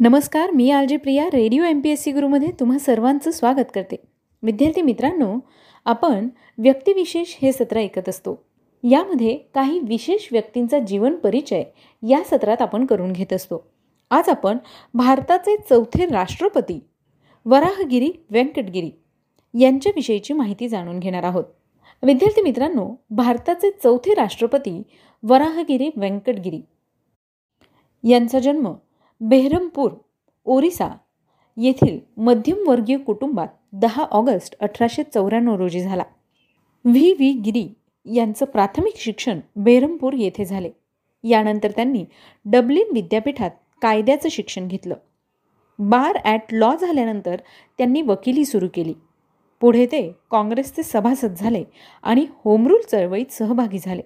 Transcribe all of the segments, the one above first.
नमस्कार मी RJ Priya radio M P S C गुरुमध्ये तुम्हा सर्वांचं स्वागत करते. विद्यार्थी मित्रांनो आपण व्यक्तिविशेष हे सत्र ऐकत असतो. यामध्ये काही विशेष व्यक्तींचा जीवन परिचय या सत्रात आपण करून घेत असतो. आज आपण भारताचे चौथे राष्ट्रपती वराहगिरी व्यंकटगिरी यांच्याविषयीची माहिती जाणून घेणार आहोत. विद्यार्थी मित्रांनो भारताचे चौथे राष्ट्रपती वराहगिरी व्यंकटगिरी यांचा जन्म बेहरमपूर ओरिसा येथील मध्यमवर्गीय कुटुंबात दहा ऑगस्ट अठराशे चौऱ्याण्णव रोजी झाला. व्ही. व्ही. गिरी यांचं प्राथमिक शिक्षण बेहरमपूर येथे झाले. यानंतर त्यांनी डब्लिन विद्यापीठात कायद्याचं शिक्षण घेतलं. बार ॲट लॉ झाल्यानंतर त्यांनी वकिली सुरू केली. पुढे ते काँग्रेसचे सभासद झाले आणि होमरूल चळवळीत सहभागी झाले.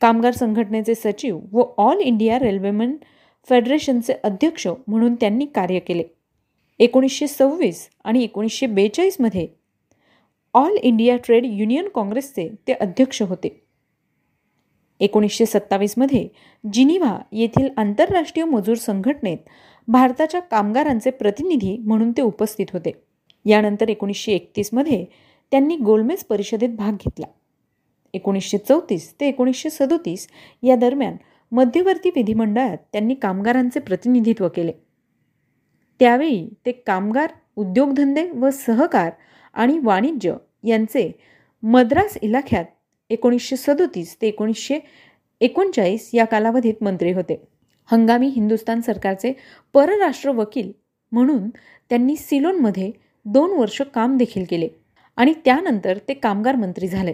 कामगार संघटनेचे सचिव व ऑल इंडिया रेल्वेमन फेडरेशनचे अध्यक्ष म्हणून त्यांनी कार्य केले. एकोणीसशे सव्वीस आणि एकोणीसशे बेचाळीसमध्ये ऑल इंडिया ट्रेड युनियन काँग्रेसचे ते अध्यक्ष होते. एकोणीसशे सत्तावीसमध्ये जिनिव्हा येथील आंतरराष्ट्रीय मजूर संघटनेत भारताच्या कामगारांचे प्रतिनिधी म्हणून ते उपस्थित होते. यानंतर एकोणीसशे एकतीसमध्ये त्यांनी गोलमेज परिषदेत भाग घेतला. एकोणीसशे चौतीस ते एकोणीसशे सदोतीस या दरम्यान मध्यवर्ती विधिमंडळात त्यांनी कामगारांचे प्रतिनिधित्व केले. त्यावेळी ते कामगार उद्योगधंदे व सहकार आणि वाणिज्य यांचे मद्रास इलाख्यात एकोणीसशे सदोतीस ते एकोणीसशे एकोणचाळीस या कालावधीत मंत्री होते. हंगामी हिंदुस्तान सरकारचे परराष्ट्र वकील म्हणून त्यांनी सिलोनमध्ये दोन वर्ष काम देखील केले आणि त्यानंतर ते कामगार मंत्री झाले.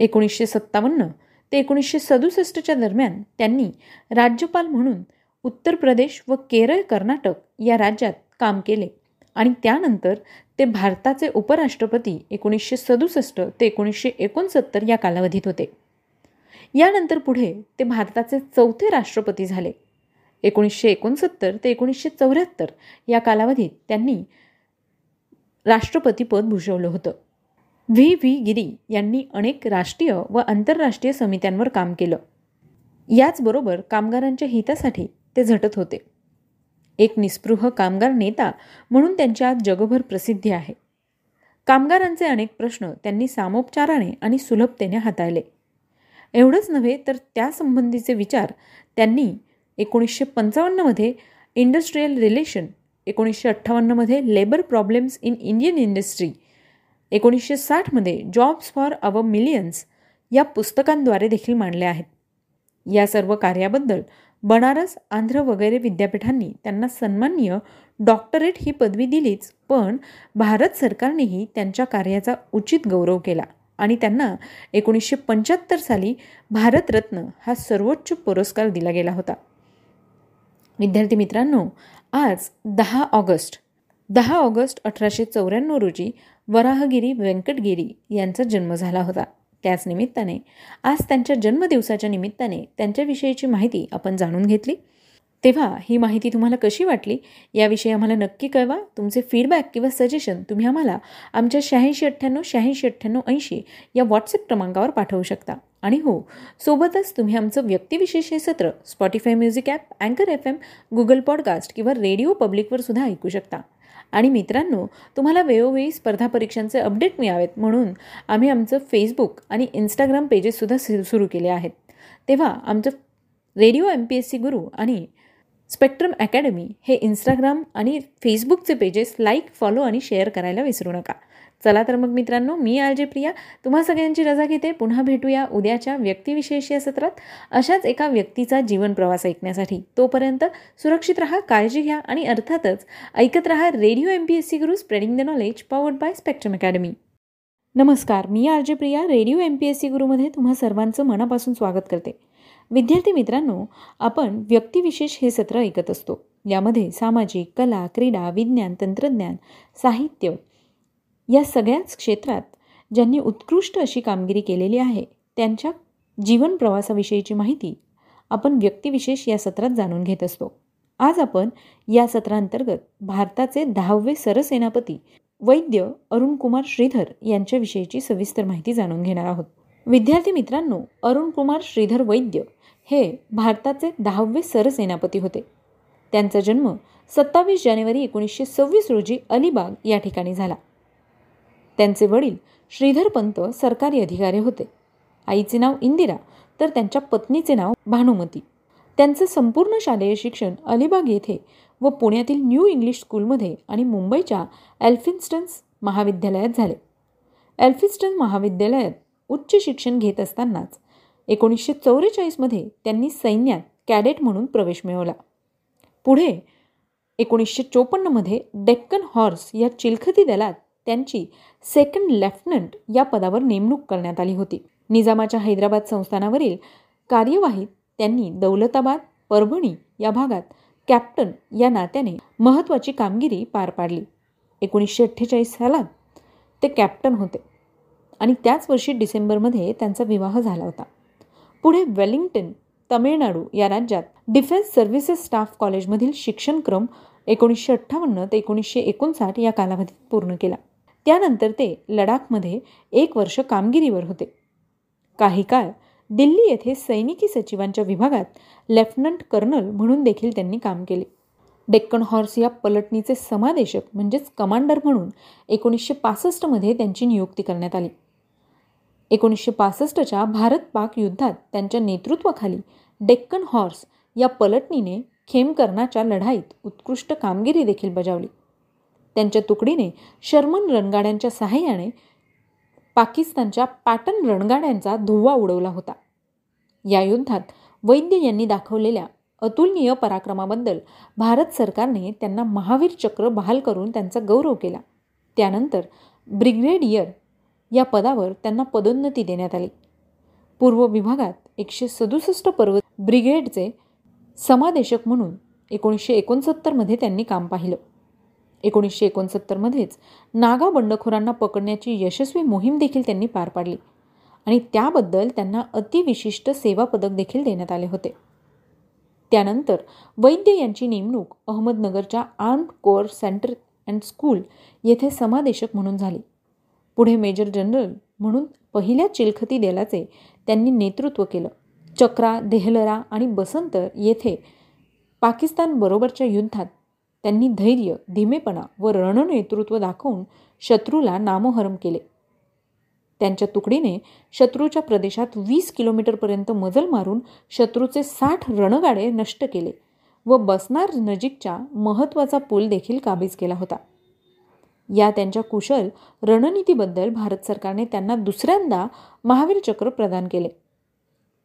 एकोणीसशे सत्तावन्न ते एकोणीसशे सदुसष्टच्या दरम्यान त्यांनी राज्यपाल म्हणून उत्तर प्रदेश व केरळ कर्नाटक या राज्यात काम केले. आणि त्यानंतर ते भारताचे उपराष्ट्रपती एकोणीसशे सदुसष्ट ते एकोणीसशे एकोणसत्तर या कालावधीत होते. यानंतर पुढे ते भारताचे चौथे राष्ट्रपती झाले. एकोणीसशे एकोणसत्तर ते एकोणीसशे चौऱ्याहत्तर या कालावधीत त्यांनी राष्ट्रपतीपद भूषवलं होतं. व्ही. व्ही. गिरी यांनी अनेक राष्ट्रीय व आंतरराष्ट्रीय समित्यांवर काम केलं. याचबरोबर कामगारांच्या हितासाठी ते झटत होते. एक निस्पृह कामगार नेता म्हणून त्यांच्या जगभर प्रसिद्धी आहे. कामगारांचे अनेक प्रश्न त्यांनी सामोपचाराने आणि सुलभतेने हाताळले. एवढंच नव्हे तर त्यासंबंधीचे विचार त्यांनी एकोणीसशे पंचावन्नमध्ये इंडस्ट्रीयल रिलेशन एकोणीसशे अठ्ठावन्नमध्ये labour problems in Indian industry एकोणीसशे साठमध्ये जॉब्स फॉर अवर मिलियन्स या पुस्तकांद्वारे देखील मांडले आहेत. या सर्व कार्याबद्दल बनारस आंध्र वगैरे विद्यापीठांनी त्यांना सन्माननीय डॉक्टरेट ही पदवी दिलीच पण भारत सरकारनेही त्यांच्या कार्याचा उचित गौरव केला आणि त्यांना एकोणीसशे पंच्याहत्तर साली भारतरत्न हा सर्वोच्च पुरस्कार दिला गेला होता. विद्यार्थी मित्रांनो आज दहा ऑगस्ट दहा ऑगस्ट अठराशे चौऱ्याण्णव रोजी वराहगिरी व्यंकटगिरी यांचा जन्म झाला होता. त्याच निमित्ताने आज त्यांच्या जन्मदिवसाच्या निमित्ताने त्यांच्याविषयीची माहिती आपण जाणून घेतली. तेव्हा ही माहिती तुम्हाला कशी वाटली याविषयी आम्हाला नक्की कळवा. तुमचे फीडबॅक किंवा सजेशन तुम्ही आम्हाला आमच्या शहाऐंशी अठ्ठ्याण्णव शहाऐंशी अठ्ठ्याण्णव ऐंशी या व्हॉट्सअप क्रमांकावर पाठवू शकता. आणि हो सोबतच तुम्ही आमचं व्यक्तिविशेष हे सत्र स्पॉटीफाय म्युझिक ॲप अँकर एफ एम गुगल पॉडकास्ट किंवा रेडिओ पब्लिकवर सुद्धा ऐकू शकता. आणि मित्रांनो तुम्हाला वेळोवेळी स्पर्धा परीक्षांचे अपडेट मिळावेत म्हणून आम्ही आमचं फेसबुक आणि इंस्टाग्राम पेजेससुद्धा सुरू केले आहेत. तेव्हा आमचं radio M P S C Guru आणि स्पेक्ट्रम अकॅडमी हे इंस्टाग्राम आणि फेसबुकचे पेजेस लाईक फॉलो आणि शेअर करायला विसरू नका. चला तर मग मित्रांनो मी आर जे प्रिया. तुम्हा सगळ्यांची रजा घेते. पुन्हा भेटूया उद्याच्या व्यक्तिविशेष या सत्रात. अशाच एका व्यक्तीचा जीवन प्रवास ऐकण्यासाठी. तोपर्यंत सुरक्षित राहा काळजी घ्या आणि अर्थातच ऐकत राहा radio M P S C Guru spreading the knowledge powered by Spectrum academy. नमस्कार मी R J Priya radio M P S C गुरुमध्ये तुम्हा सर्वांचं मनापासून स्वागत करते. विद्यार्थी मित्रांनो आपण व्यक्तिविशेष हे सत्र ऐकत असतो. यामध्ये सामाजिक कला क्रीडा विज्ञान तंत्रज्ञान साहित्य या सगळ्याच क्षेत्रात ज्यांनी उत्कृष्ट अशी कामगिरी केलेली आहे त्यांच्या जीवन प्रवासाविषयीची माहिती आपण व्यक्तिविशेष या सत्रात जाणून घेत असतो. आज आपण या सत्रांतर्गत भारताचे दहावे सरसेनापती वैद्य अरुण कुमार श्रीधर यांच्याविषयीची सविस्तर माहिती जाणून घेणार आहोत. विद्यार्थी मित्रांनो अरुण कुमार श्रीधर वैद्य हे भारताचे दहावे सरसेनापती होते. त्यांचा जन्म सत्तावीस जानेवारी एकोणीसशे सव्वीस रोजी अलिबाग या ठिकाणी झाला. त्यांचे वडील श्रीधर पंत सरकारी अधिकारी होते. आईचे नाव इंदिरा तर त्यांच्या पत्नीचे नाव भानुमती. त्यांचं संपूर्ण शालेय शिक्षण अलिबाग येथे व पुण्यातील न्यू इंग्लिश स्कूलमध्ये आणि मुंबईच्या एल्फिन्स्टन्स महाविद्यालयात झाले. एल्फिन्स्टन महाविद्यालयात उच्च शिक्षण घेत असतानाच एकोणीसशे चौवेचाळीसमध्ये त्यांनी सैन्यात कॅडेट म्हणून प्रवेश मिळवला. पुढे एकोणीसशे चोपन्नमध्ये डेक्कन हॉर्स या चिलखती दलात त्यांची सेकंड लेफ्टनंट या पदावर नेमणूक करण्यात आली होती. निजामाच्या हैदराबाद संस्थानावरील कार्यवाहीत त्यांनी दौलताबाद परभणी या भागात कॅप्टन या नात्याने महत्त्वाची कामगिरी पार पाडली. एकोणीसशे अठ्ठेचाळीस सालात ते कॅप्टन होते आणि त्याच वर्षी डिसेंबरमध्ये त्यांचा विवाह झाला होता. पुढे वेलिंग्टन तमिळनाडू या राज्यात डिफेन्स सर्व्हिसेस स्टाफ कॉलेजमधील शिक्षणक्रम एकोणीसशे अठ्ठावन्न ते एकोणीसशे एकोणसाठ या कालावधीत पूर्ण केला. त्यानंतर ते लडाखमध्ये एक वर्ष कामगिरीवर होते. काही काळ दिल्ली येथे सैनिकी सचिवांच्या विभागात लेफ्टनंट कर्नल म्हणून देखील त्यांनी काम केले. डेक्कन हॉर्स या पलटणीचे समादेशक म्हणजेच कमांडर म्हणून एकोणीसशे पासष्टमध्ये त्यांची नियुक्ती करण्यात आली. एकोणीसशे पासष्टच्या भारत पाक युद्धात त्यांच्या नेतृत्वाखाली डेक्कन हॉर्स या पलटणीने खेमकरणाच्या लढाईत उत्कृष्ट कामगिरी देखील बजावली. त्यांच्या तुकडीने शर्मन रणगाड्यांच्या सहाय्याने पाकिस्तानच्या पॅटर्न रणगाड्यांचा धुव्वा उडवला होता. या युद्धात वैद्य यांनी दाखवलेल्या अतुलनीय पराक्रमाबद्दल भारत सरकारने त्यांना महावीर चक्र बहाल करून त्यांचा गौरव केला. त्यानंतर ब्रिगेडियर या पदावर त्यांना पदोन्नती देण्यात आली. पूर्व विभागात एकशे सदुसष्ट पर्वत ब्रिगेडचे समादेशक म्हणून एकोणीसशे एकोणसत्तरमध्ये त्यांनी काम पाहिलं. एकोणीसशे एकोणसत्तरमध्येच नागा बंडखोरांना पकडण्याची यशस्वी मोहीम देखील त्यांनी पार पाडली. आणि त्याबद्दल त्यांना अतिविशिष्ट सेवा पदक देखील देण्यात आले होते. त्यानंतर वैद्य यांची नेमणूक अहमदनगरच्या armed corps centre and school येथे समादेशक म्हणून झाली. पुढे मेजर जनरल म्हणून पहिल्या चिलखती दलाचे त्यांनी नेतृत्व केलं. चक्रा देहलरा आणि बसंत येथे पाकिस्तानबरोबरच्या युद्धात त्यांनी धैर्य धीमेपणा व रणनेतृत्व दाखवून शत्रूला नामोहरम केले. त्यांच्या तुकडीने शत्रूच्या प्रदेशात वीस किलोमीटरपर्यंत मजल मारून शत्रूचे साठ रणगाडे नष्ट केले व बसनार नजीकच्या महत्त्वाचा पूल देखील काबीज केला होता. या त्यांच्या कुशल रणनीतीबद्दल भारत सरकारने त्यांना दुसऱ्यांदा महावीर चक्र प्रदान केले.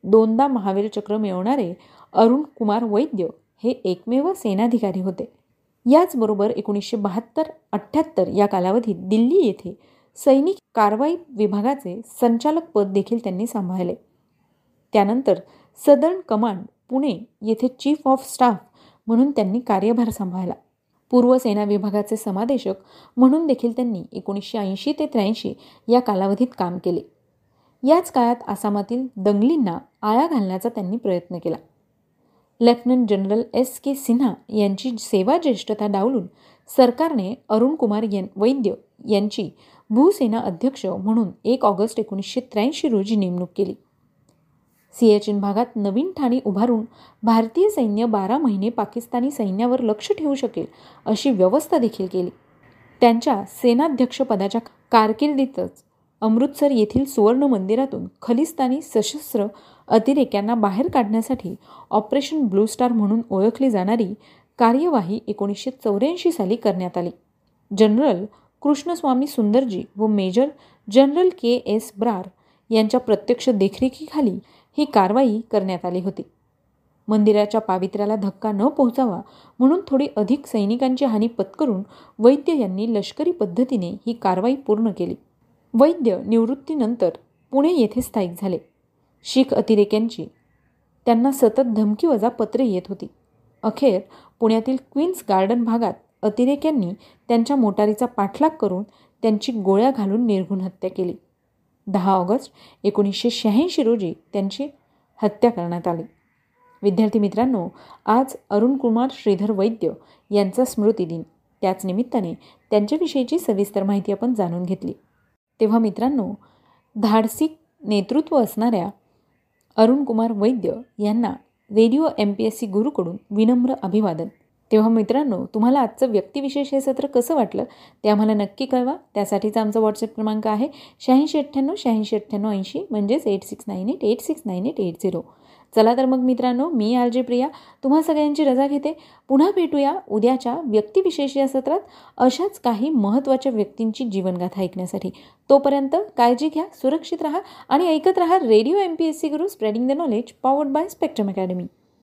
दोनदा महावीर चक्र मिळवणारे अरुण कुमार वैद्य हे एकमेव सेनाधिकारी होते. याचबरोबर एकोणीसशे बहात्तर अठ्ठ्याहत्तर या कालावधीत दिल्ली येथे सैनिक कारवाई विभागाचे संचालक पद देखील त्यांनी सांभाळले. त्यानंतर सदर्न कमांड पुणे येथे चीफ ऑफ स्टाफ म्हणून त्यांनी कार्यभार सांभाळला. पूर्व सेना विभागाचे समादेशक म्हणून देखील त्यांनी एकोणीसशे ऐंशी ते त्र्याऐंशी या कालावधीत काम केले. याच काळात आसामातील दंगलींना आळा घालण्याचा त्यांनी प्रयत्न केला. Lieutenant general S K Sinha यांची सेवा ज्येष्ठता डावलून सरकारने अरुण कुमार यन वैद्य यांची भूसेना अध्यक्ष म्हणून एक ऑगस्ट एकोणीसशे त्र्याऐंशी रोजी नेमणूक केली. सियाचिन भागात नवीन ठाणी उभारून भारतीय सैन्य बारा महिने पाकिस्तानी सैन्यावर लक्ष ठेवू शकेल अशी व्यवस्था देखील केली. त्यांच्या सेनाध्यक्षपदाच्या कारकिर्दीतच अमृतसर येथील सुवर्ण मंदिरातून खलिस्तानी सशस्त्र अतिरेक्यांना बाहेर काढण्यासाठी ऑपरेशन ब्लू स्टार म्हणून ओळखली जाणारी कार्यवाही एकोणीसशे चौऱ्याऐंशी साली करण्यात आली. जनरल कृष्णस्वामी सुंदरजी व major general K S Brar यांच्या प्रत्यक्ष देखरेखीखाली ही कारवाई करण्यात आली होती. मंदिराच्या पावित्र्याला धक्का न पोहोचावा म्हणून थोडी अधिक सैनिकांची हानी पत्करून वैद्य यांनी लष्करी पद्धतीने ही कारवाई पूर्ण केली. वैद्य निवृत्तीनंतर पुणे येथे स्थायिक झाले. शीख अतिरेक्यांची. त्यांना सतत धमकी वजा पत्रे येत होती. अखेर पुण्यातील क्वीन्स गार्डन भागात अतिरेक्यांनी त्यांच्या मोटारीचा पाठलाग करून त्यांची गोळ्या घालून निर्घुण हत्या केली. दहा ऑगस्ट एकोणीसशे शहाऐंशी रोजी त्यांची हत्या करण्यात आली. विद्यार्थी मित्रांनो आज अरुण कुमार श्रीधर वैद्य यांचा स्मृती दिन. त्याच निमित्ताने त्यांच्याविषयीची सविस्तर माहिती आपण जाणून घेतली. तेव्हा मित्रांनो धाडसी नेतृत्व असणाऱ्या अरुण कुमार वैद्य यांना radio M P S C गुरूकडून विनम्र अभिवादन. तेव्हा मित्रांनो तुम्हाला आजचं व्यक्तिविशेष हे सत्र कसं वाटलं ते आम्हाला नक्की कळवा. त्यासाठीचा आमचा व्हॉट्सअप क्रमांक आहे शहाऐंशी अठ्ठ्याण्णव शहाऐंशी अठ्ठ्याण्णव ऐंशी म्हणजेच eight six nine eight eight six nine eight eight zero चला तर मग मित्रांनो मी आर जे प्रिया. तुम्हा सगळ्यांची रजा घेते. पुन्हा भेटूया उद्याच्या व्यक्तिविशेष या सत्रात अशाच काही महत्त्वाच्या व्यक्तींची जीवनगाथा ऐकण्यासाठी. तोपर्यंत काळजी घ्या सुरक्षित राहा आणि ऐकत राहा radio M P S C Guru spreading the knowledge powered by Spectrum academy